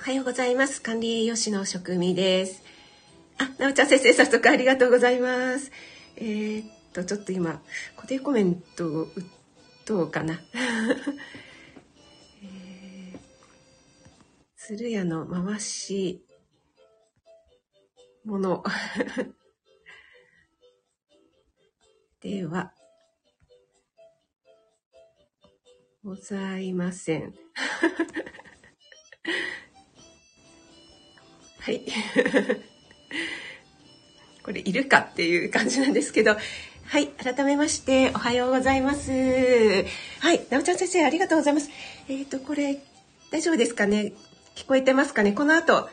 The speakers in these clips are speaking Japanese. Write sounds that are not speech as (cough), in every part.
おはようございます。管理栄養士の職味です。あ、なおちゃん先生、早速ありがとうございます。えー、っと、ちょっと今、固定コメントを打とうかな。(laughs) えー、鶴屋の回しもの。(laughs) では、ございません。はい。(laughs) これいるかっていう感じなんですけど、はい。改めまして、おはようございます。はい。なおちゃん先生、ありがとうございます。えっ、ー、と、これ、大丈夫ですかね？聞こえてますかね？この後、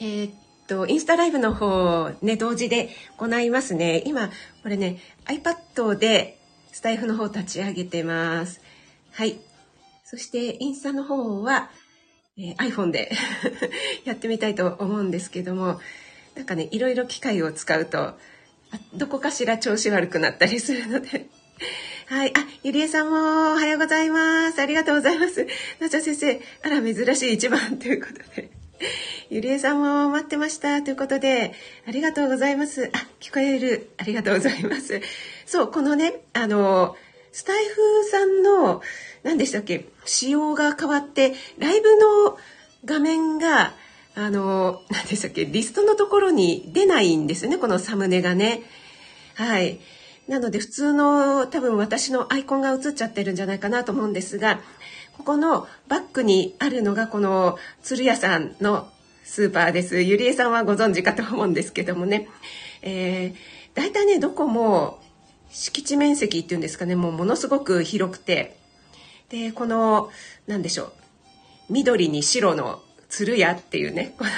えー、っと、インスタライブの方、ね、同時で行いますね。今、これね、iPad でスタイフの方立ち上げてます。はい。そして、インスタの方は、えー、iPhone で (laughs) やってみたいと思うんですけども、なんかね、いろいろ機械を使うと、どこかしら調子悪くなったりするので (laughs) はい。あ、ゆりえさんもおはようございます。ありがとうございます。なちゃ先生、あら、珍しい一番ということで。(laughs) ゆりえさんも待ってましたということで、ありがとうございます。あ、聞こえる。ありがとうございます。そう、このね、あの、スタイフさんの、何でしたっけ、仕様が変わって、ライブの画面が、あの、何でしたっけ、リストのところに出ないんですよね、このサムネがね。はい。なので普通の多分私のアイコンが映っちゃってるんじゃないかなと思うんですが、ここのバックにあるのがこの鶴屋さんのスーパーです。ゆりえさんはご存知かと思うんですけどもね。えー、大体ね、どこも敷地面積っていうんですかね、もうものすごく広くて。で、この、なんでしょう。緑に白の鶴屋っていうね、この、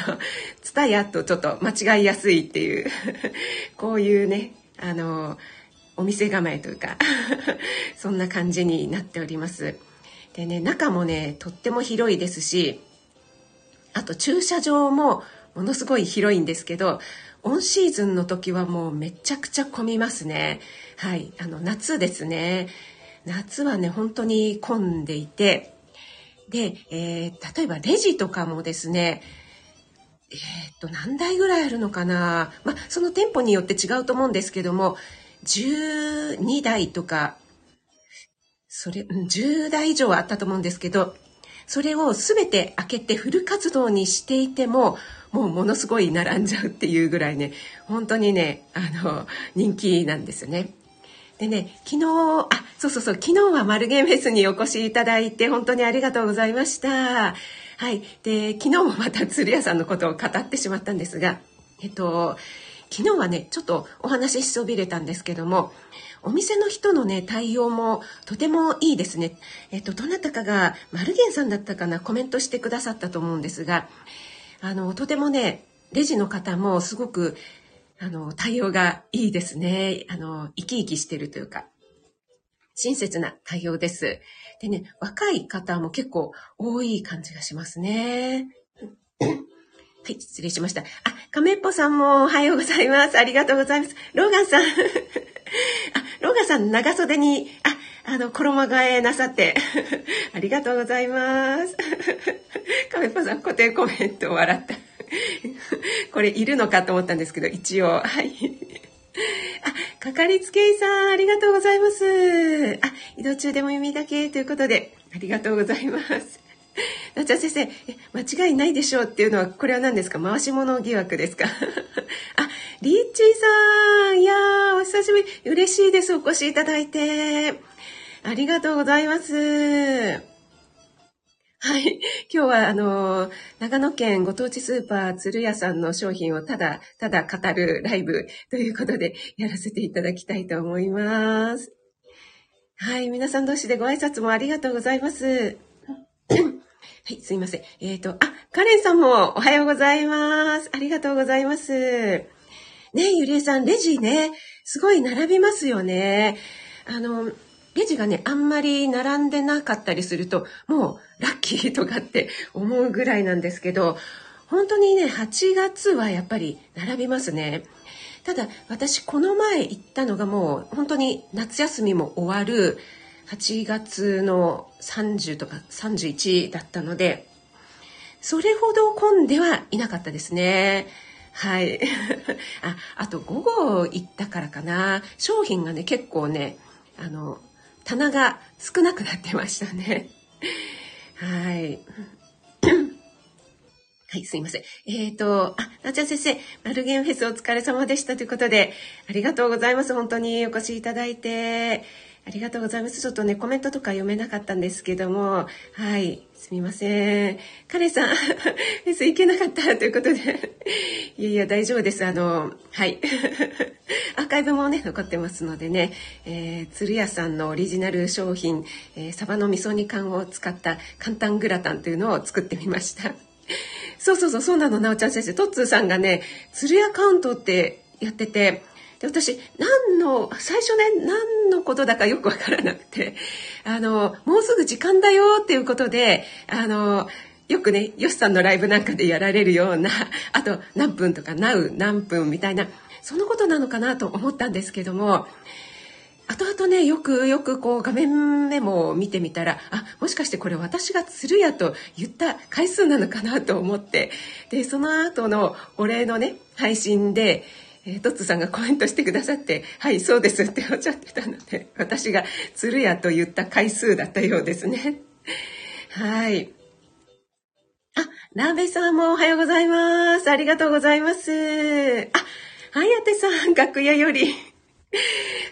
ツタヤとちょっと間違いやすいっていう (laughs) こういうね、あの、お店構えというか (laughs) そんな感じになっております。でね、中もね、とっても広いですし、あと駐車場もものすごい広いんですけど、オンシーズンの時はもうめちゃくちゃ混みますね。はい。あの、夏ですね。夏はね、本当に混んでいて、で、えー、例えばレジとかもですね、えー、っと、何台ぐらいあるのかなまあ、その店舗によって違うと思うんですけども、12台とかそれ、10台以上はあったと思うんですけど、それを全て開けてフル活動にしていても、もうものすごい並んじゃうっていうぐらいね、本当にね、あの、人気なんですよね。でね、昨日、あ、そうそうそう、昨日はマルゲンフェスにお越しいただいて、本当にありがとうございました。はい。で、昨日もまた鶴屋さんのことを語ってしまったんですが、えっと、昨日はね、ちょっとお話ししそびれたんですけども、お店の人のね、対応もとてもいいですね。えっと、どなたかが、マルゲンさんだったかな、コメントしてくださったと思うんですが、あの、とてもね、レジの方もすごく、あの、対応がいいですね。あの、生き生きしてるというか、親切な対応です。でね、若い方も結構多い感じがしますね。はい、失礼しました。あ、亀っぽさんもおはようございます。ありがとうございます。ローガンさん。(laughs) あ、ローガンさん、長袖に、あ、あの、衣替えなさって。(laughs) ありがとうございます。(laughs) 亀っぽさん、固定コメント笑った。(laughs) これいるのかと思ったんですけど、一応。はい。あ、かかりつけ医さん、ありがとうございます。あ、移動中でも耳だけということで、ありがとうございます。なちゃん先生、間違いないでしょうっていうのは、これは何ですか？回し物疑惑ですか？あ、リッチーさん、いやー、お久しぶり。嬉しいです。お越しいただいて。ありがとうございます。はい。今日は、あの、長野県ご当地スーパー鶴屋さんの商品をただ、ただ語るライブということでやらせていただきたいと思います。はい。皆さん同士でご挨拶もありがとうございます。はい、すいません。えっ、ー、と、あ、カレンさんもおはようございます。ありがとうございます。ねゆりえさん、レジね、すごい並びますよね。あの、レジがね、あんまり並んでなかったりすると、もうラッキーとかって思うぐらいなんですけど、本当にね、8月はやっぱり並びますね。ただ、私、この前行ったのがもう、本当に夏休みも終わる、8月の30とか31だったので、それほど混んではいなかったですね。はい。(laughs) あ、あと午後行ったからかな。商品がね、結構ね、あの、棚が少なくなってましたね。はい。(coughs) はい、すいません。えっ、ー、と、あ、なちゃん先生、マルゲンフェスお疲れ様でしたということで、ありがとうございます。本当にお越しいただいて。ありがとうございます。ちょっとね、コメントとか読めなかったんですけども、はい、すみません。カレンさん、(laughs) フェス行けなかったということで、(laughs) いやいや、大丈夫です。あの、はい。(laughs) アーカイブもね、残ってますのでね、えー、鶴屋さんのオリジナル商品、えー、サバの味噌煮缶を使った簡単グラタンというのを作ってみました。そうそうそう、そうなの、なおちゃん先生。トッツーさんがね、鶴屋カウントってやってて、で私何の最初ね何のことだかよくわからなくてあのもうすぐ時間だよっていうことであのよくねよしさんのライブなんかでやられるような (laughs) あと何分とかなう何分みたいなそのことなのかなと思ったんですけども後々ねよくよくこう画面メモを見てみたらあもしかしてこれ私が鶴屋と言った回数なのかなと思ってでその後のお礼のね配信でえー、トッツさんがコメントしてくださって「はいそうです」っておっしゃってたので私が「鶴屋」と言った回数だったようですね。はいあラーベさんもおはようございます。ありがとうございます。あ、はやてさん、楽屋より。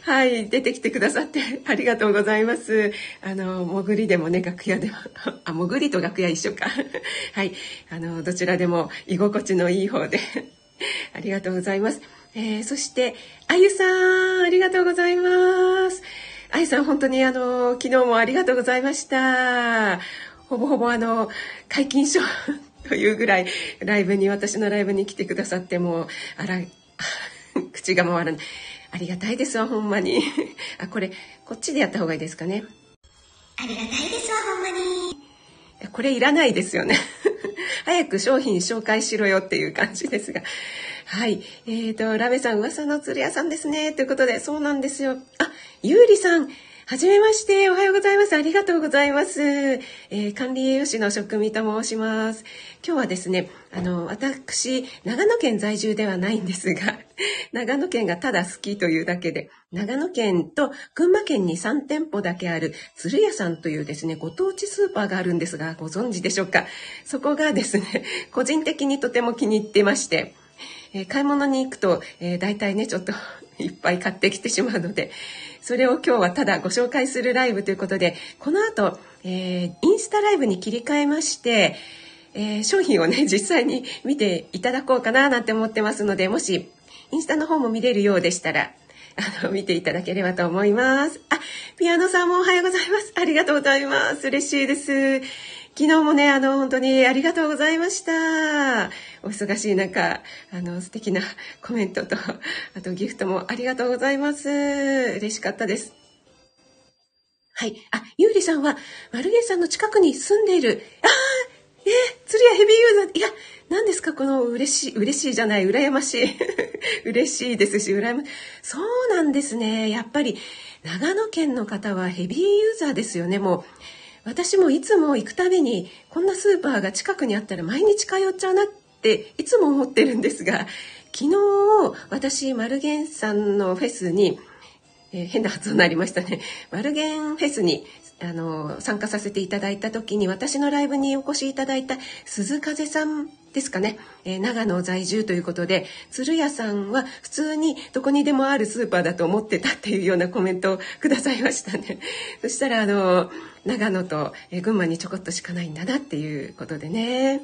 はい、出てきてくださってありがとうございます。あの、潜りでもね、楽屋でも、あ、潜りと楽屋一緒か。はい、あの、どちらでも居心地のいい方でありがとうございます。えー、そして、あゆさん、ありがとうございます。あゆさん、本当にあの、昨日もありがとうございました。ほぼほぼあの、解禁賞 (laughs) というぐらい、ライブに、私のライブに来てくださっても、あら、(laughs) 口が回らない。ありがたいですわ、ほんまに。(laughs) あ、これ、こっちでやった方がいいですかね。ありがたいですわ、ほんまに。これいらないですよね。早く商品紹介しろよっていう感じですが。はい。えっ、ー、と、ラメさん、噂の鶴屋さんですね。ということで、そうなんですよ。あ、ゆうりさん。はじめまして。おはようございます。ありがとうございます。えー、管理栄養士の職味と申します。今日はですね、あの、私、長野県在住ではないんですが、(laughs) 長野県がただ好きというだけで、長野県と群馬県に3店舗だけある鶴屋さんというですね、ご当地スーパーがあるんですが、ご存知でしょうか？そこがですね、個人的にとても気に入ってまして、えー、買い物に行くと、えー、大体ねちょっといっぱい買ってきてしまうのでそれを今日はただご紹介するライブということでこの後、えー、インスタライブに切り替えまして、えー、商品をね (laughs) 実際に見ていただこうかななんて思ってますのでもしインスタの方も見れるようでしたらあの見ていただければと思います。あ、ピアノさんもおはようございます。ありがとうございます。嬉しいです。昨日もね、あの、本当にありがとうございました。お忙しい中、あの、素敵なコメントと、あとギフトもありがとうございます。嬉しかったです。はい。あ、ゆうりさんは、マルゲンさんの近くに住んでいる。ああえー、釣りやヘビーユーザー。いや、何ですか？この嬉しい、嬉しいじゃない、羨ましい。(laughs) 嬉しいですし、羨まそうなんですね。やっぱり、長野県の方はヘビーユーザーですよね。もう、私もいつも行くたびにこんなスーパーが近くにあったら毎日通っちゃうなっていつも思ってるんですが昨日私マルゲンさんのフェスに、えー、変な発音になりましたね。マルゲンフェスにあの参加させていただいた時に私のライブにお越しいただいた鈴風さんですかね、えー、長野在住ということで鶴屋さんは普通にどこにでもあるスーパーだと思ってたっていうようなコメントをくださいましたね。そしたらあの長野と、え、群馬にちょこっとしかないんだなっていうことでね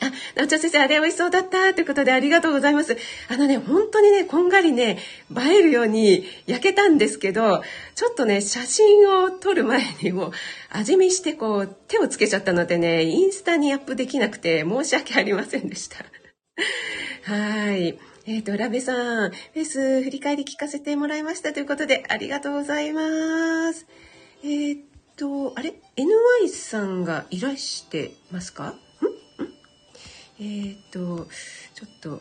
あ、なおちゃん先生、あれ美味しそうだったということでありがとうございます。あのね、本当にね、こんがりね、映えるように焼けたんですけど、ちょっとね、写真を撮る前にも味見してこう、手をつけちゃったのでね、インスタにアップできなくて申し訳ありませんでした。はい。えっ、ー、と、ラベさん、フェス振り返り聞かせてもらいましたということで、ありがとうございます。えっ、と、あれ ?NY さんがいらしてますか？ん？ん？えっ、と、ちょっと、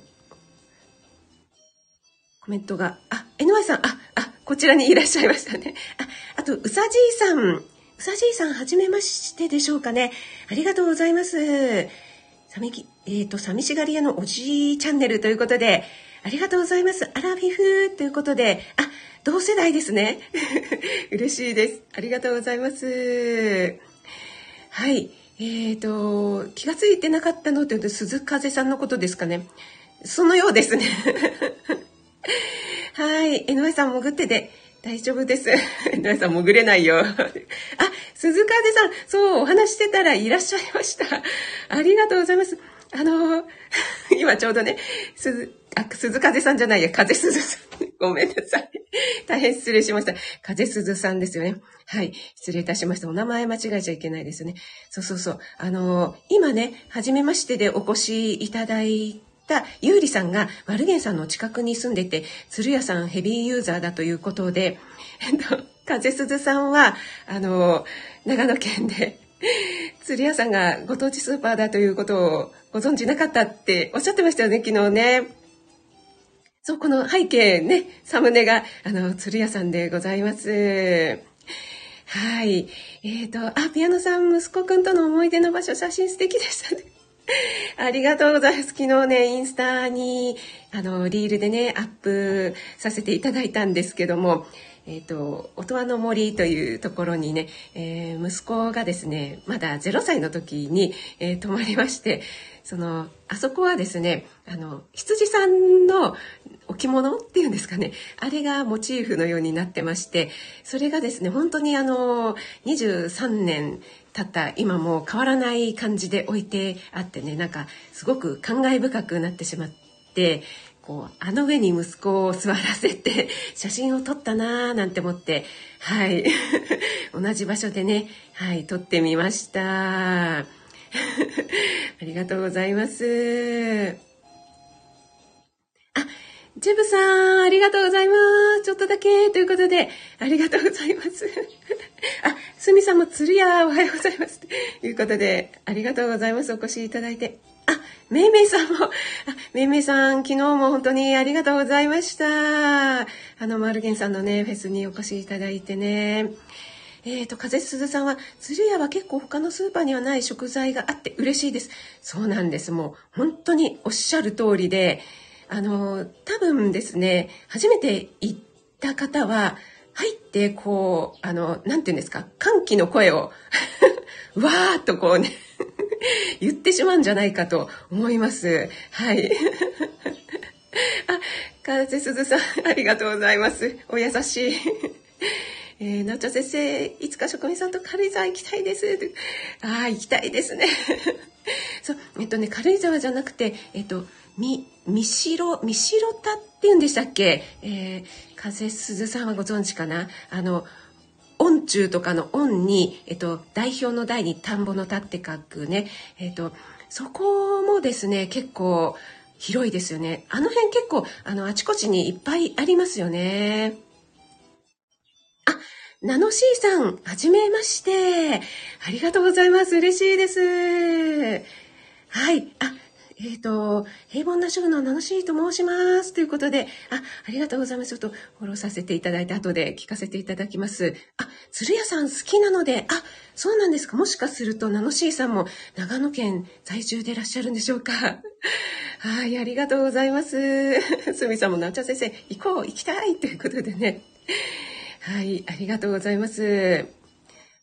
コメントが、あ、NY さん、あ、あ、こちらにいらっしゃいましたね。あ、あと、うさじいさん、うさじいさん、はじめましてでしょうかね。ありがとうございます。さみき、えっ、と、寂しがり屋のおじいチャンネルということで、ありがとうございます。アラフィフということで、あ、同世代ですね。(laughs) 嬉しいです。ありがとうございます。はい。えっ、ー、と、気がついてなかったのって言うと、鈴風さんのことですかね。そのようですね。(laughs) はい。江上さん潜ってて大丈夫です。(laughs) 江上さん潜れないよ。あ、鈴風さん、そう、お話してたらいらっしゃいました。ありがとうございます。あの、今ちょうどね、鈴、あ、鈴風さんじゃないや、風鈴さん。(laughs) ごめんなさい。大変失礼しました。風鈴さんですよね。はい。失礼いたしました。お名前間違えちゃいけないですね。そうそうそう。あの、今ね、はじめましてでお越しいただいたゆうりさんがマルゲンさんの近くに住んでて、鶴屋さんヘビーユーザーだということで、えっと、風鈴さんは、あの、長野県で、鶴屋さんがご当地スーパーだということをご存知なかったっておっしゃってましたよね、昨日ね。そう、この背景ね、サムネが、あの、鶴屋さんでございます。はい。えっ、ー、と、あ、ピアノさん、息子くんとの思い出の場所、写真素敵でしたね。(laughs) ありがとうございます。昨日ね、インスタに、あの、リールでね、アップさせていただいたんですけども、えっ、ー、と、音羽の森というところにね、えー、息子がですね、まだ0歳の時に、えー、泊まりまして、その、あそこはですね、あの、羊さんの置物っていうんですかね、あれがモチーフのようになってまして、それがですね、本当にあの、23年たった今も変わらない感じで置いてあってねなんかすごく感慨深くなってしまってこうあの上に息子を座らせて (laughs) 写真を撮ったなーなんて思ってはい。(laughs) 同じ場所でねはい撮ってみました。(laughs) ありがとうございますあジェブさん、ありがとうございます。ちょっとだけということで、ありがとうございます。(laughs) あ、すみさんも鶴屋おはようございます。ということで、ありがとうございます。お越しいただいて。あ、めいめいさんも、あ、めいめいさん、昨日も本当にありがとうございました。あの、マルゲンさんのね、フェスにお越しいただいてね。えっ、ー、と、風鈴さんは、鶴屋は結構他のスーパーにはない食材があって嬉しいです。そうなんです。もう、本当におっしゃる通りで、あの、多分ですね、初めて行った方は、入ってこう、あの、なんて言うんですか、歓喜の声を (laughs) わーっとこうね (laughs) 言ってしまうんじゃないかと思います。はい。(laughs) あ、川瀬鈴さん、ありがとうございます。お優しい。えー、なおちゃん先生、いつか職人さんと軽井沢行きたいです。ああ、行きたいですね。(laughs) そう、えっとね、軽井沢じゃなくて、えっと、み、みしろ、みしろたって言うんでしたっけ？えー、風鈴さんはご存知かな？あの、音中とかの音に、えっと、代表の代に田んぼの田って書くね。えっと、そこもですね、結構広いですよね。あの辺結構、あの、あちこちにいっぱいありますよね。ナノシーさん、はじめまして。ありがとうございます。嬉しいです。はい。あ、えっ、ー、と、平凡な主婦のナノシーと申します。ということで、あ、ありがとうございます。ちょっとフォローさせていただいて、後で聞かせていただきます。あ、鶴屋さん好きなので、あ、そうなんですか。もしかすると、ナノシーさんも長野県在住でいらっしゃるんでしょうか。(laughs) はい、ありがとうございます。すみさんも、なおちゃ先生、行こう、行きたいということでね。はい、ありがとうございます。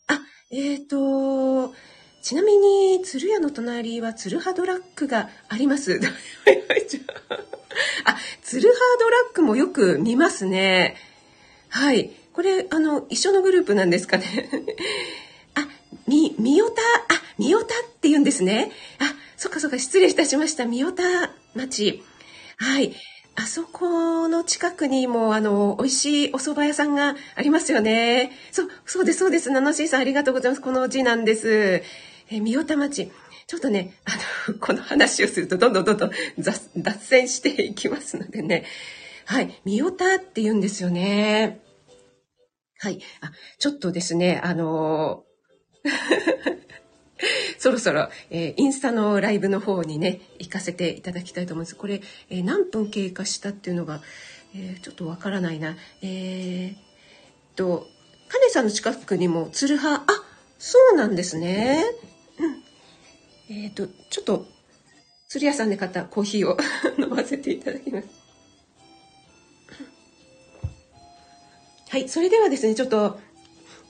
あ、えっ、ー、と、ちなみに、鶴屋の隣は鶴葉ドラッグがあります。(laughs) あ、鶴葉ドラッグもよく見ますね。はい。これ、あの、一緒のグループなんですかね。(laughs) あ、み、みおた、あ、みおたって言うんですね。あ、そっかそっか、失礼いたしました。みおた町。はい。あそこの近くにも、あの、美味しいお蕎麦屋さんがありますよね。そう、そうです、そうです。ナノシーさんありがとうございます。この字なんです。え三代田町。ちょっとね、あの、(laughs) この話をするとどんどんどんどん脱線していきますのでね。はい。三代田って言うんですよね。はい。あ、ちょっとですね、あの (laughs) そろそろ、えー、インスタのライブの方にね、行かせていただきたいと思います。これ、えー、何分経過したっていうのが、えー、ちょっとわからないな。えー、と、カネさんの近くにも、ツルハ、あ、そうなんですね。うん。えっ、と、ちょっと、釣り屋さんで買ったコーヒーを (laughs) 飲ませていただきます。はい、それではですね、ちょっと、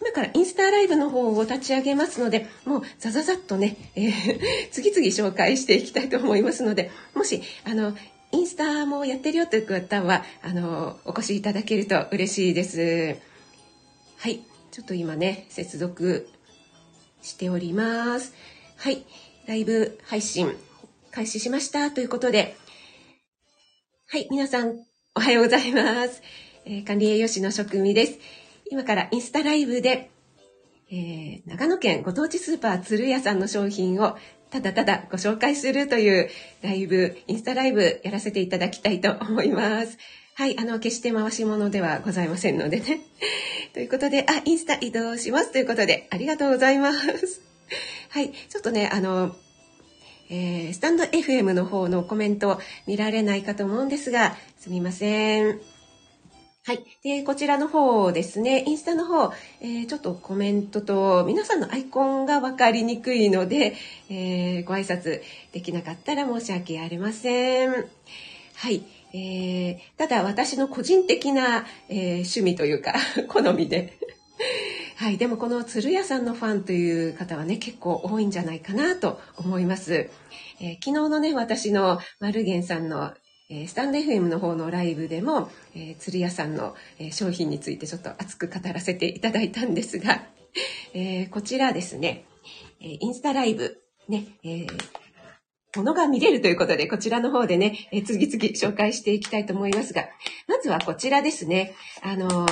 今からインスタライブの方を立ち上げますので、もうザザザッとね、えー、(laughs) 次々紹介していきたいと思いますので、もし、あの、インスタもやってるよという方は、あの、お越しいただけると嬉しいです。はい、ちょっと今ね、接続しております。はい、ライブ配信開始しましたということで、はい、皆さんおはようございます。えー、管理栄養士の職味です。今からインスタライブで、えー、長野県ご当地スーパー鶴屋さんの商品をただただご紹介するというライブ、インスタライブやらせていただきたいと思います。(laughs) はい、あの、決して回し物ではございませんのでね。(laughs) ということで、あ、インスタ移動しますということで、ありがとうございます。(laughs) はい、ちょっとね、あの、えー、スタンド FM の方のコメント見られないかと思うんですが、すみません。はい。で、こちらの方ですね、インスタの方、えー、ちょっとコメントと皆さんのアイコンが分かりにくいので、えー、ご挨拶できなかったら申し訳ありません。はい。えー、ただ私の個人的な、え、趣味というか (laughs) 好みではい、でもこの鶴屋さんのファンという方はね、結構多いんじゃないかなと思います。え、昨日のね、私のマルゲンさんのえスタンド FM の方のライブでも、えー、鶴屋さんの、え商品についてちょっと熱く語らせていただいたんですが、(laughs) えー、こちらですね、えインスタライブ、ね、えものが見れるということで、こちらの方でね、え次々紹介していきたいと思いますが、まずはこちらですね。あの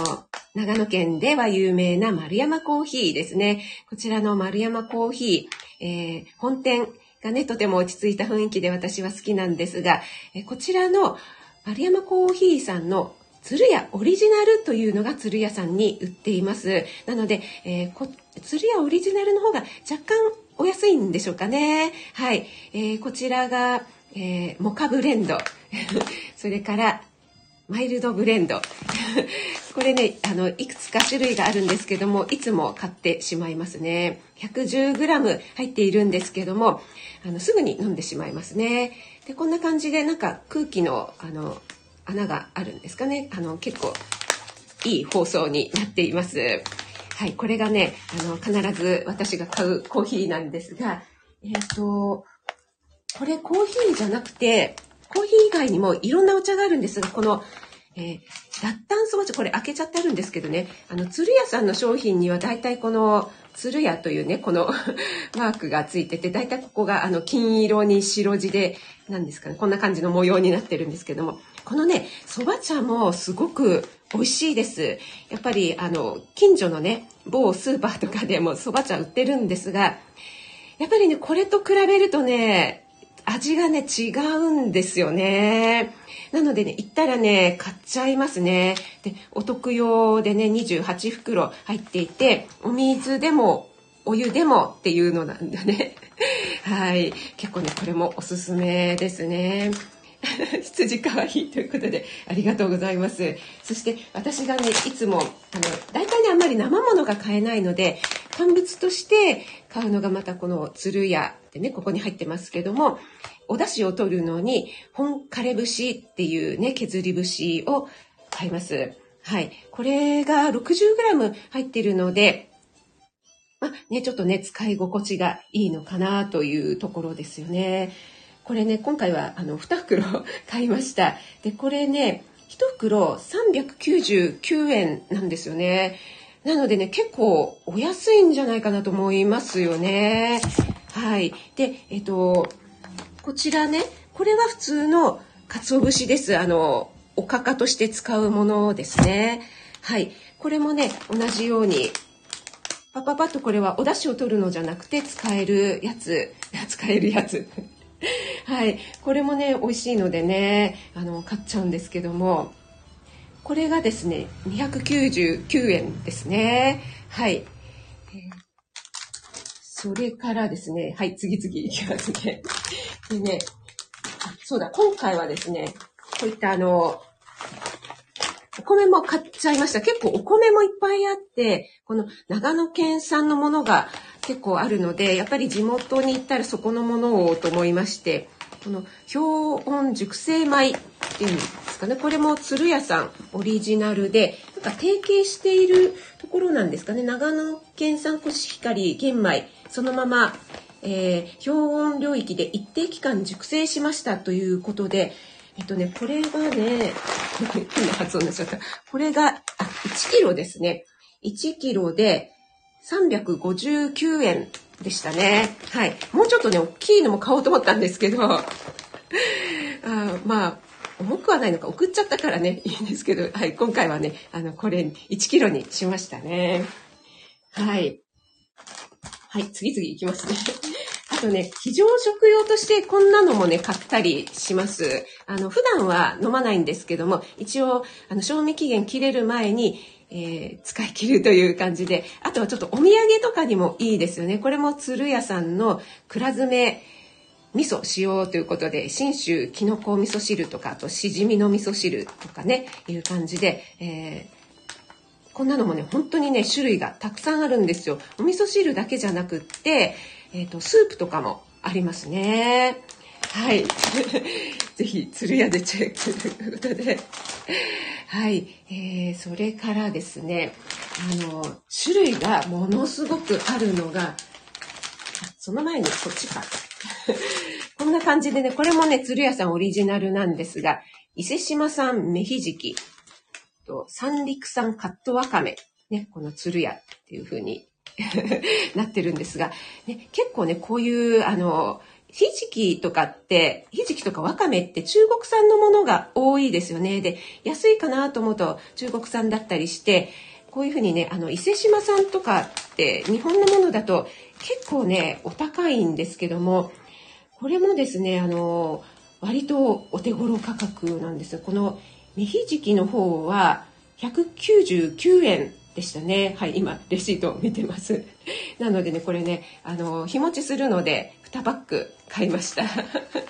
長野県では有名な丸山コーヒーですね。こちらの丸山コーヒー、え、本店、がね、とても落ち着いた雰囲気で私は好きなんですが、えこちらの丸山コーヒーさんの鶴屋オリジナルというのが鶴屋さんに売っています。なので、えー、こ鶴屋オリジナルの方が若干お安いんでしょうかね。はい。えー、こちらが、えー、モカブレンド。(laughs) それから、マイルドブレンド。(laughs) これね、あの、いくつか種類があるんですけども、いつも買ってしまいますね。110g 入っているんですけども、あの、すぐに飲んでしまいますね。で、こんな感じで、なんか空気の、あの、穴があるんですかね。あの、結構、いい包装になっています。はい、これがね、あの、必ず私が買うコーヒーなんですが、えっ、ー、と、これコーヒーじゃなくて、コーヒー以外にもいろんなお茶があるんですが、この、えー、脱炭素お茶、これ開けちゃってあるんですけどね、あの、鶴屋さんの商品には大体この、鶴屋というね、この (laughs) マークがついてて、大体ここがあの、金色に白地で、何ですかね、こんな感じの模様になってるんですけども、このね、蕎麦茶もすごく美味しいです。やっぱり、あの、近所のね、某スーパーとかでも蕎麦茶売ってるんですが、やっぱりね、これと比べるとね、味がね、違うんですよね。なのでね、行ったらね、買っちゃいますね。で、お得用でね、28袋入っていて、お水でも、お湯でもっていうのなんだね。(laughs) はい。結構ね、これもおすすめですね。(laughs) 羊かわいいということで、ありがとうございます。そして私がね、いつも、あの、大体ね、あんまり生ものが買えないので、乾物として買うのがまたこの鶴屋でね、ここに入ってますけども、お出汁を取るのに、本枯れ節っていうね、削り節を買います。はい。これが 60g 入ってるので、まあね、ちょっとね、使い心地がいいのかなというところですよね。これね、今回はあの、2袋買いました。で、これね、1袋399円なんですよね。なのでね、結構お安いんじゃないかなと思いますよね。はい。で、えっと、こちらね、これは普通の鰹節です。あの、おかかとして使うものですね。はい。これもね、同じように、パパパッとこれはお出汁を取るのじゃなくて使えるやつ、使えるやつ。(laughs) (laughs) はい。これもね、美味しいのでね、あの、買っちゃうんですけども、これがですね、299円ですね。はい。それからですね、はい、次々いきますね。でね、そうだ、今回はですね、こういったあの、お米も買っちゃいました。結構お米もいっぱいあって、この長野県産のものが結構あるので、やっぱり地元に行ったらそこのものをと思いまして、この氷温熟成米っていうんですかね。これも鶴屋さんオリジナルで、なんか提携しているところなんですかね。長野県産コシヒカリ玄米、そのまま、えー、氷温領域で一定期間熟成しましたということで、えっとね、これがね、(laughs) 変な発音になっちゃった。これが、あ、1キロですね。1キロで359円でしたね。はい。もうちょっとね、大きいのも買おうと思ったんですけど、(laughs) あまあ、重くはないのか、送っちゃったからね、(laughs) いいんですけど、はい、今回はね、あの、これ1キロにしましたね。はい。はい、次々いきますね。(laughs) あとね、非常食用としてこんなのもね、買ったりします。あの、普段は飲まないんですけども、一応、あの、賞味期限切れる前に、えー、使い切るという感じで、あとはちょっとお土産とかにもいいですよね。これも鶴屋さんの蔵詰味噌使用ということで、信州きのこ味噌汁とか、あとしじみの味噌汁とかね、いう感じで、えー、こんなのもね、本当にね、種類がたくさんあるんですよ。お味噌汁だけじゃなくって、えっ、ー、と、スープとかもありますね。はい。(laughs) ぜひ、鶴屋でチェックということで。はい。えー、それからですね、あの、種類がものすごくあるのが、その前にこっちか。(laughs) こんな感じでね、これもね、鶴屋さんオリジナルなんですが、伊勢島産メヒジキと三陸産カットワカメ、ね、この鶴屋っていう風に (laughs) なってるんですが、ね、結構ね、こういう、あの、ひじきとかって、ひじきとかわかめって中国産のものが多いですよね。で、安いかなと思うと中国産だったりして、こういうふうにね、あの、伊勢島産とかって日本のものだと結構ね、お高いんですけども、これもですね、あの、割とお手頃価格なんですこのメヒジキの方は199円でしたね。はい、今、レシートを見てます。(laughs) なのでね、これね、あの、日持ちするので、2パック買いました。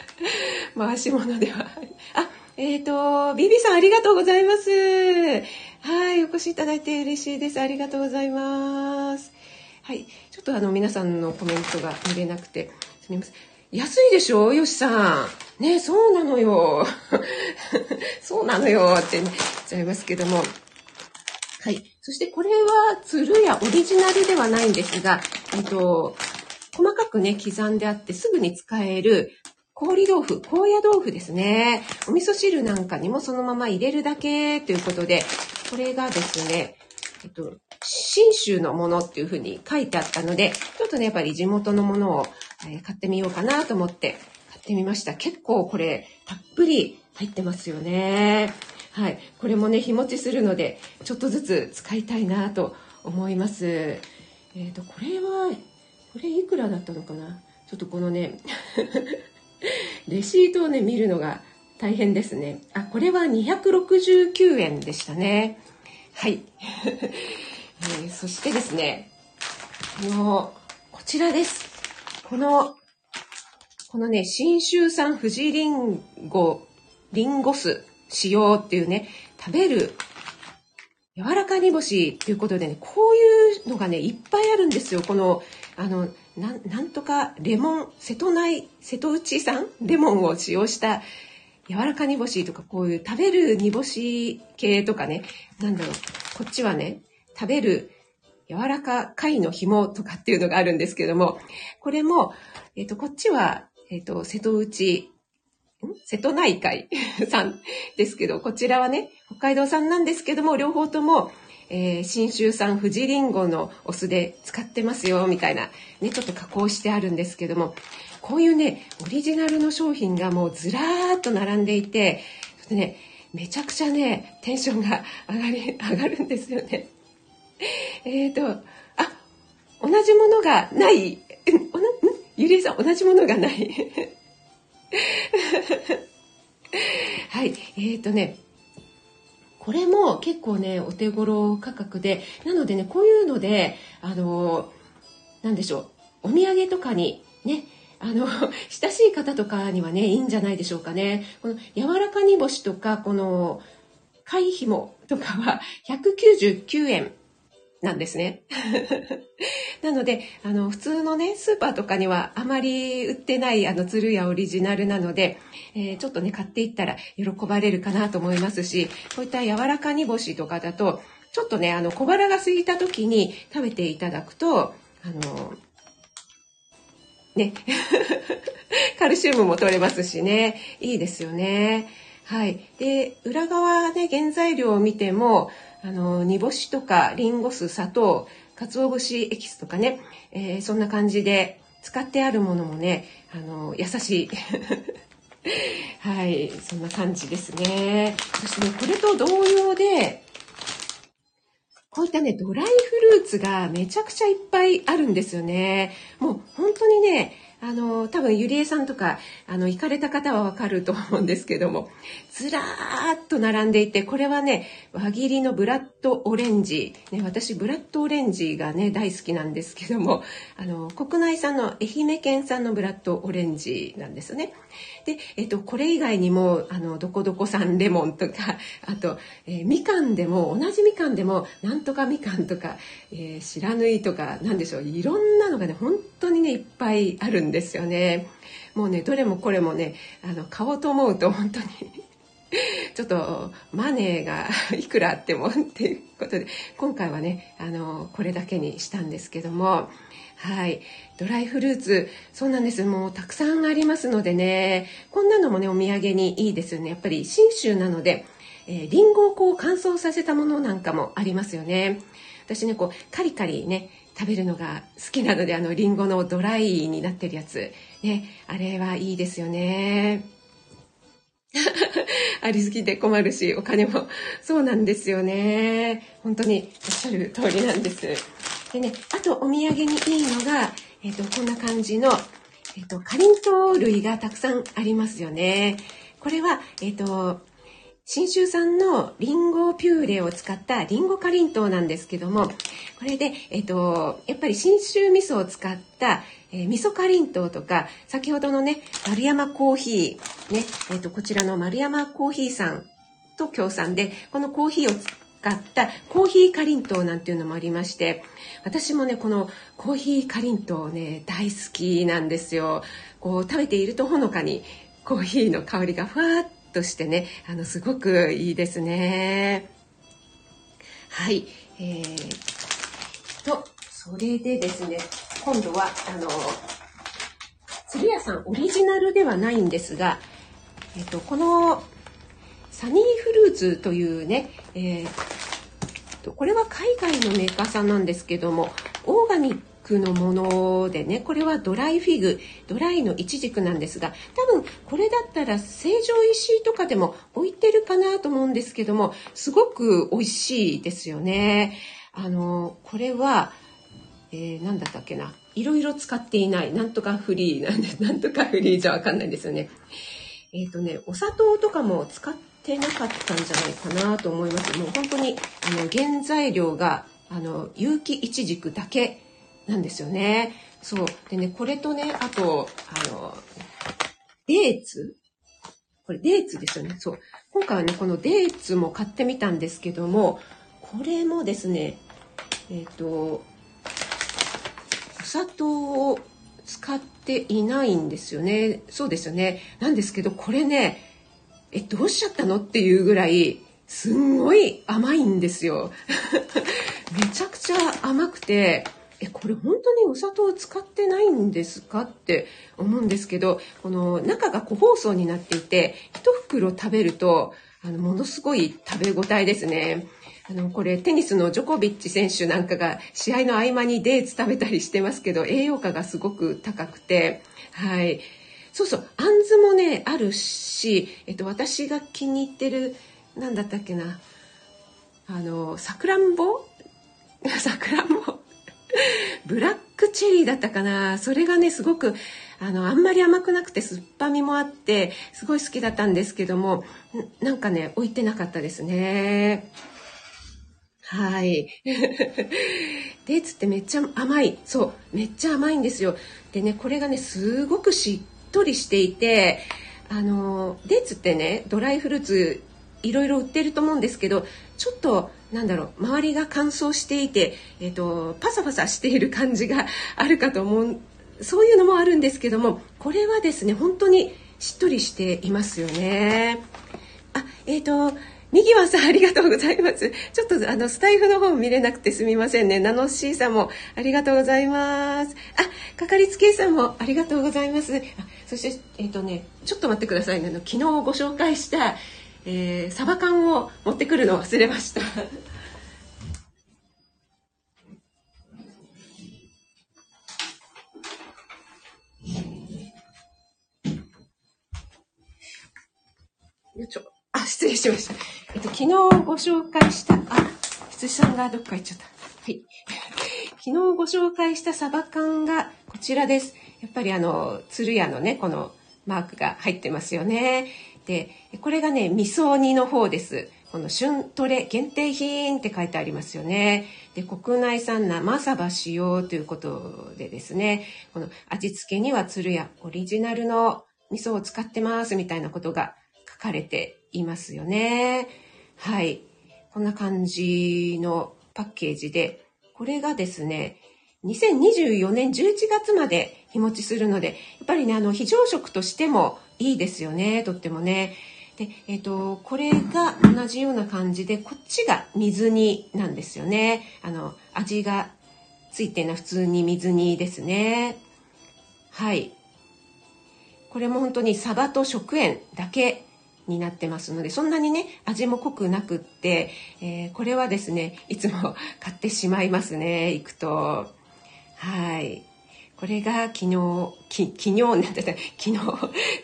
(laughs) 回し物では。あ、えっ、ー、と、ビビさんありがとうございます。はい、お越しいただいて嬉しいです。ありがとうございます。はい、ちょっとあの、皆さんのコメントが見れなくて、すみません。安いでしょ？よしさん。ね、そうなのよ。(laughs) そうなのよってね、言っちゃいますけども。はい。そしてこれは鶴やオリジナルではないんですが、えっと、細かくね、刻んであってすぐに使える氷豆腐、高野豆腐ですね。お味噌汁なんかにもそのまま入れるだけということで、これがですね、えっと、信州のものっていうふうに書いてあったので、ちょっとね、やっぱり地元のものを、え買ってみようかなと思って買ってみました。結構これ、たっぷり入ってますよね。はい。これもね、日持ちするので、ちょっとずつ使いたいなと思います。えっ、ー、と、これは、これいくらだったのかな？ちょっとこのね、(laughs) レシートをね、見るのが大変ですね。あ、これは269円でしたね。はい。(laughs) えー、そしてですね、この、こちらです。この、このね、新州産富士リンゴ、リンゴ酢使用っていうね、食べる柔らか煮干しっていうことでね、こういうのがね、いっぱいあるんですよ。この、あの、ななんとかレモン、瀬戸内、瀬戸内産レモンを使用した柔らか煮干しとか、こういう食べる煮干し系とかね、なんだろう、こっちはね、食べる柔らか貝の紐とかっていうのがあるんですけども、これも、えっ、ー、と、こっちは、えっ、ー、と、瀬戸内瀬戸内海さんですけど、こちらはね、北海道産なんですけども、両方とも、えー、新州産富士リンゴのお酢で使ってますよ、みたいな、ね、ちょっと加工してあるんですけども、こういうね、オリジナルの商品がもうずらーっと並んでいて、ちょっとね、めちゃくちゃね、テンションが上がり、(laughs) 上がるんですよね。(laughs) えっ、ー、と、あ、同じものがない、(laughs) ゆりえさん、同じものがない。はい。えっ、ー、とね、これも結構ね、お手頃価格で、なのでね、こういうので、あの、なんでしょう、お土産とかにね、あの、(laughs) 親しい方とかにはね、いいんじゃないでしょうかね。この柔らか煮干しとか、この貝紐とかは (laughs) 199円なんですね。(laughs) なのであの普通のねスーパーとかにはあまり売ってないあの鶴屋オリジナルなので、えー、ちょっとね買っていったら喜ばれるかなと思いますしこういった柔らか煮干しとかだとちょっとねあの小腹が空いた時に食べていただくとあのね (laughs) カルシウムも取れますしねいいですよね。はい。で、裏側で原材料を見ても、あの、煮干しとか、リンゴ酢、砂糖、鰹節エキスとかね、えー、そんな感じで使ってあるものもね、あの、優しい。(laughs) はい、そんな感じですね。そしてね、これと同様で、こういったね、ドライフルーツがめちゃくちゃいっぱいあるんですよね。もう本当にね、あの、多分ゆりえさんとか、あの、行かれた方はわかると思うんですけども、ずらーっと並んでいて、これはね、輪切りのブラッドオレンジ。ね、私、ブラッドオレンジがね、大好きなんですけども、あの、国内産の愛媛県産のブラッドオレンジなんですね。で、えっと、これ以外にも、あの、どこどこ産レモンとか、(laughs) あと、えー、みかんでも、同じみかんでも、なんとかみかんとか、えー、白縫いとか、なんでしょう、いろんなのがね、本当にね、いっぱいあるんですよね。もうね、どれもこれもね、あの、買おうと思うと本当に (laughs) ちょっとマネーが (laughs) いくらあってもっていうことで今回はねあのこれだけにしたんですけどもはい。ドライフルーツ。そうなんです。もうたくさんありますのでね。こんなのもねお土産にいいですよね。やっぱり信州なので、えー、リンゴをこう乾燥させたものなんかもありますよね。私ねこうカリカリね食べるのが好きなのであのリンゴのドライになってるやつ。ねあれはいいですよね。(laughs) ありすぎて困るし、お金も。そうなんですよね。本当におっしゃる通りなんです。でね、あとお土産にいいのが、えっ、ー、と、こんな感じの、えっ、ー、と、かりんとう類がたくさんありますよね。これは、えっ、ー、と、信州産のリンゴピューレを使ったリンゴかりんとうなんですけども、これで、えっ、と、やっぱり信州味噌を使った、えー、味噌かりんとうとか、先ほどのね、丸山コーヒー、ね、えっ、と、こちらの丸山コーヒーさんと協賛で、このコーヒーを使ったコーヒーかりんとうなんていうのもありまして、私もね、このコーヒーかりんとうね、大好きなんですよ。こう、食べているとほのかにコーヒーの香りがふわっとしてねあのすごくいいですねはいえー、とそれでですね今度はあの鶴屋さんオリジナルではないんですが、えっと、このサニーフルーツというね、えー、これは海外のメーカーさんなんですけどもオーガニックのものでねこれはドライフィグドライのイチジクなんですが多分これだったら成城石井とかでも置いてるかなと思うんですけどもすごく美味しいですよね。あのこれは、えー、何だったっけないろいろ使っていないなんとかフリーなんでなんとかフリーじゃわかんないんですよね。えっ、ー、とねお砂糖とかも使ってなかったんじゃないかなと思いますもう本当にあの原材料があの有機イチジクだけなんですよね。そう。でね、これとね、あと、あの、デーツこれデーツですよね。そう。今回はね、このデーツも買ってみたんですけども、これもですね、えっ、ー、と、お砂糖を使っていないんですよね。そうですよね。なんですけど、これね、え、どうしちゃったの？っていうぐらい、すんごい甘いんですよ。(laughs) めちゃくちゃ甘くて、えこれ本当にお砂糖使ってないんですか？って思うんですけどこの中が個包装になっていて1袋食べるとあのものすごい食べ応えですね。あのこれテニスのジョコビッチ選手なんかが試合の合間にデーツ食べたりしてますけど栄養価がすごく高くてはいそうそうあんずもねあるし、えっと、私が気に入ってる何だったっけなあのさくらんぼ？(laughs) さくらんぼ？ブラックチェリーだったかなそれがねすごくあのあんまり甘くなくて酸っぱみもあってすごい好きだったんですけどもなんかね置いてなかったですねはい。デーツってめっちゃ甘い。そう。めっちゃ甘いんですよ。でね、これがね、すごくしっとりしていて、あの、デーツってね、ドライフルーツいろいろ売ってると思うんですけどちょっとなんだろう周りが乾燥していて、えーと、パサパサしている感じが (laughs) あるかと思うそういうのもあるんですけどもこれはですね本当にしっとりしていますよね。あえっ、ー、と右はさんありがとうございます。ちょっとあのスタイフの方見れなくてすみませんね。ナノシーさんもありがとうございます。あ、かかりつけ医さんもありがとうございます。あそしてえっ、ー、とねちょっと待ってくださいね。あの昨日ご紹介したえー、サバ缶を持ってくるの忘れました。よいしょ。あ、失礼しました。えっと、昨日ご紹介した、あ、羊さんがどっか行っちゃった。はい。(laughs) 昨日ご紹介したサバ缶がこちらです。やっぱりあの、鶴屋のね、このマークが入ってますよね。で、これがね、味噌煮の方です。この旬トレ限定品って書いてありますよね。で、国内産生サバ使用ということでですね、この味付けには鶴屋オリジナルの味噌を使ってますみたいなことが書かれていますよね。はい。こんな感じのパッケージで、これがですね、2024年11月まで日持ちするので、やっぱりね、あの、非常食としてもいいですよね、とってもね。で、えっ、ー、と、これが同じような感じで、こっちが水煮なんですよね。あの、味がついてるのは普通に水煮ですね。はい。これも本当にサバと食塩だけになってますので、そんなにね、味も濃くなくって、えー、これはですね、いつも買ってしまいますね、行くと。はい。これが昨日、き昨日なんて昨日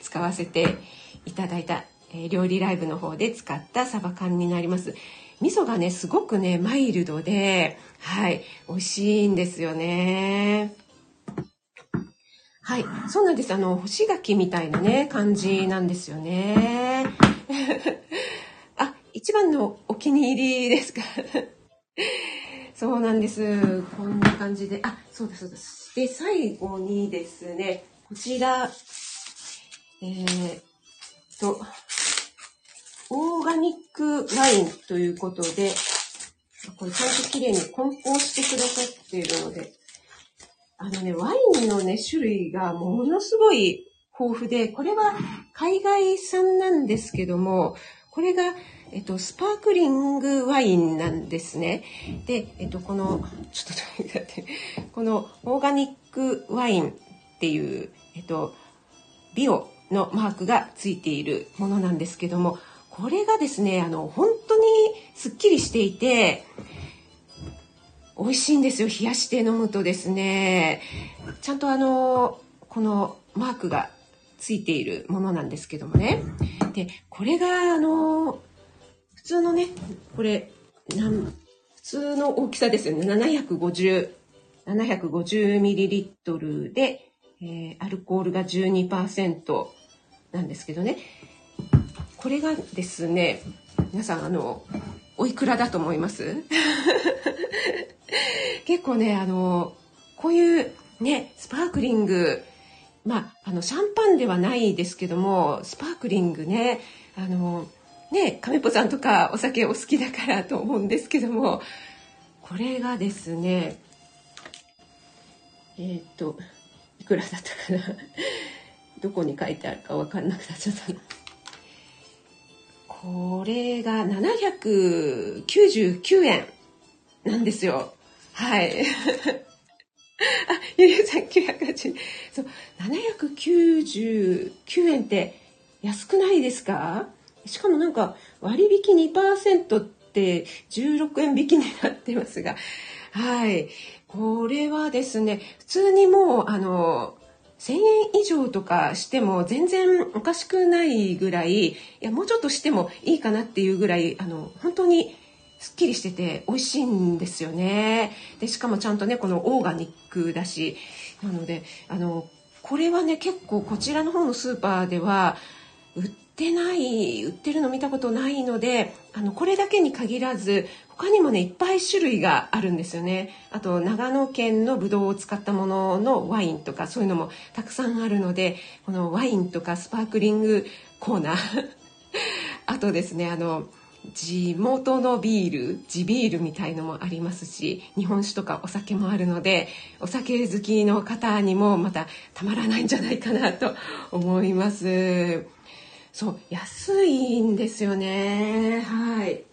使わせていただいた、えー、料理ライブの方で使ったサバ缶になります。味噌がね、すごくね、マイルドで、はい、美味しいんですよね。はい、そうなんです。あの、干し柿みたいなね、感じなんですよね。(laughs) あ、一番のお気に入りですか？(laughs) そうなんです。こんな感じで。あ、そうだそうだ。で、最後にですね、こちら、えー、と、オーガニックワインということで、これちゃんと綺麗に梱包してくださっているので、あのね、ワインのね、種類がものすごい豊富で、これは海外産なんですけども、これがえっと、スパークリングワインなんですね。で、えっと、この、ちょっと待って、このオーガニックワインっていう、えっと、ビオのマークがついているものなんですけども、これがですね、あの、本当にすっきりしていて、美味しいんですよ。冷やして飲むとですね、ちゃんとあの、このマークがついているものなんですけどもね。で、これがあの、普通のね、これ、なん普通の大きさですよね。750、750ml で、えー、アルコールが12%なんですけどね。これがですね、皆さん、あの、おいくらだと思います？(laughs) 結構ね、あの、こういうね、スパークリング、まあ、あの、シャンパンではないですけども、スパークリングね、あの、ね、亀ぽさんとかお酒お好きだからと思うんですけども、これがですね、えっ、と、いくらだったかな？(laughs) どこに書いてあるかわかんなくなっちゃったこれが799円なんですよ。はい。(laughs) あ、ゆりさん980円。そう、799円って安くないですか？しかもなんか割引2%って16円引きになってますが、はい。これはですね、普通にもう、あの、1000円以上とかしても全然おかしくないぐらい、いや、もうちょっとしてもいいかなっていうぐらい、あの、本当にすっきりしてて美味しいんですよね。で、しかもちゃんとね、このオーガニックだし、なので、あの、これはね、結構こちらの方のスーパーでは売ってってない売ってるの見たことないのであのこれだけに限らず他にもねいっぱい種類があるんですよね。あと長野県のブドウを使ったもののワインとかそういうのもたくさんあるのでこのワインとかスパークリングコーナー。(laughs) あとですねあの地元のビール地ビールみたいのもありますし日本酒とかお酒もあるのでお酒好きの方にもまたたまらないんじゃないかなと思います。そう安いんですよねはい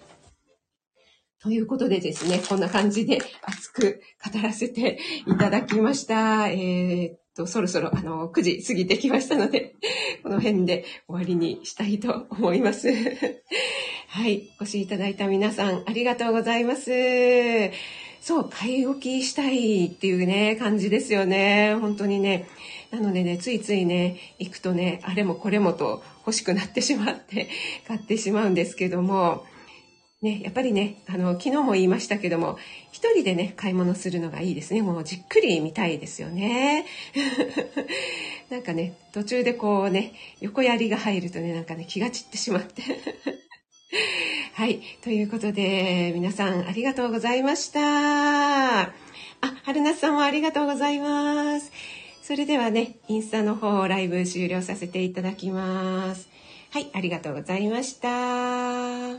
ということでですね、こんな感じで熱く語らせていただきました。えー、っと、そろそろあの、9時過ぎてきましたので、(laughs) この辺で終わりにしたいと思います。(laughs) はい、お越しいただいた皆さん、ありがとうございます。そう、買い置きしたいっていうね、感じですよね。本当にね。なのでね、ついついね、行くとね、あれもこれもと欲しくなってしまって (laughs) 買ってしまうんですけども、ね、やっぱりね、あの、昨日も言いましたけども、一人でね、買い物するのがいいですね。もうじっくり見たいですよね。(laughs) なんかね、途中でこうね、横槍が入るとね、なんかね、気が散ってしまって。(laughs) はい。ということで、皆さんありがとうございました。あ、春夏さんもありがとうございます。それではね、インスタの方、ライブ終了させていただきます。はい、ありがとうございました。は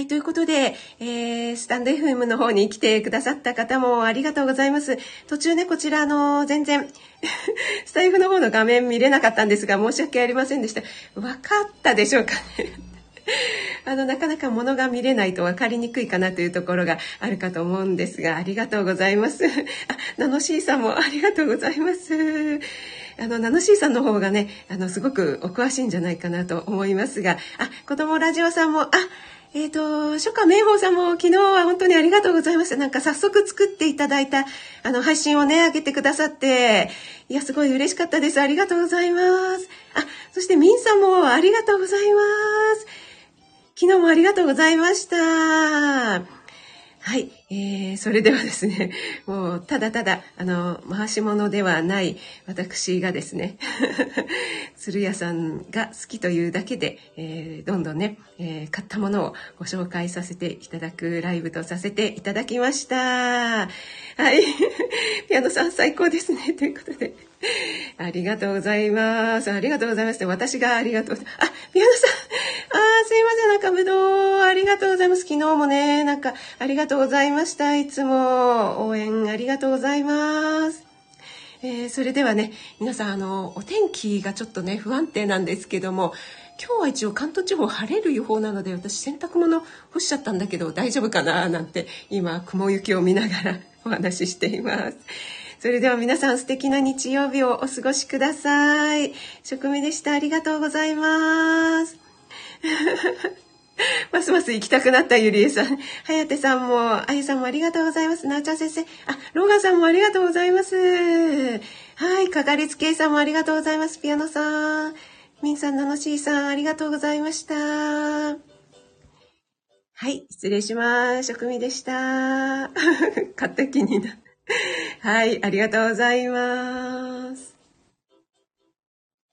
い、ということで、えー、スタンド FM の方に来てくださった方もありがとうございます。途中ね、こちら、あの、全然 (laughs) スタイフの方の画面見れなかったんですが、申し訳ありませんでした。わかったでしょうかねあの、なかなか物が見れないと分かりにくいかなというところがあるかと思うんですが、ありがとうございます。あ、ナノシーさんもありがとうございます。あの、ナノシーさんの方がね、あの、すごくお詳しいんじゃないかなと思いますが、あ、子供ラジオさんも、あ、えっ、ー、と、初夏明宝さんも昨日は本当にありがとうございました。なんか早速作っていただいた、あの、配信をね、上げてくださって、いや、すごい嬉しかったです。ありがとうございます。あ、そしてミンさんもありがとうございます。昨日もありがとうございました。はい、えー、それではですね、(laughs) もうただただあの回し物ではない私がですね、(laughs) 鶴屋さんが好きというだけで、えー、どんどんね、えー、買ったものをご紹介させていただくライブとさせていただきました。はい、(laughs) ピアノさん最高ですねということで。ありがとうございます。ありがとうございます。私がありがとう。あ、宮野さん。あすいません。なんかぶどう、ありがとうございます。昨日もね、なんか、ありがとうございますました。いつも、応援ありがとうございます。えー、それではね、皆さん、あの、お天気がちょっとね、不安定なんですけども、今日は一応関東地方晴れる予報なので、私洗濯物干しちゃったんだけど大丈夫かななんて、今、雲行きを見ながら (laughs) お話ししています。それでは皆さん素敵な日曜日をお過ごしください。職味でした。ありがとうございます。(laughs) ますます行きたくなったゆりえさん。はやてさんも、あゆさんもありがとうございます。なおちゃん先生。あ、ローガンさんもありがとうございます。はい、かかりつけいさんもありがとうございます。ピアノさん。みんさん、なのしーさん、ありがとうございました。はい、失礼します。職味でした。(laughs) 勝手気にな。はい、ありがとうございます。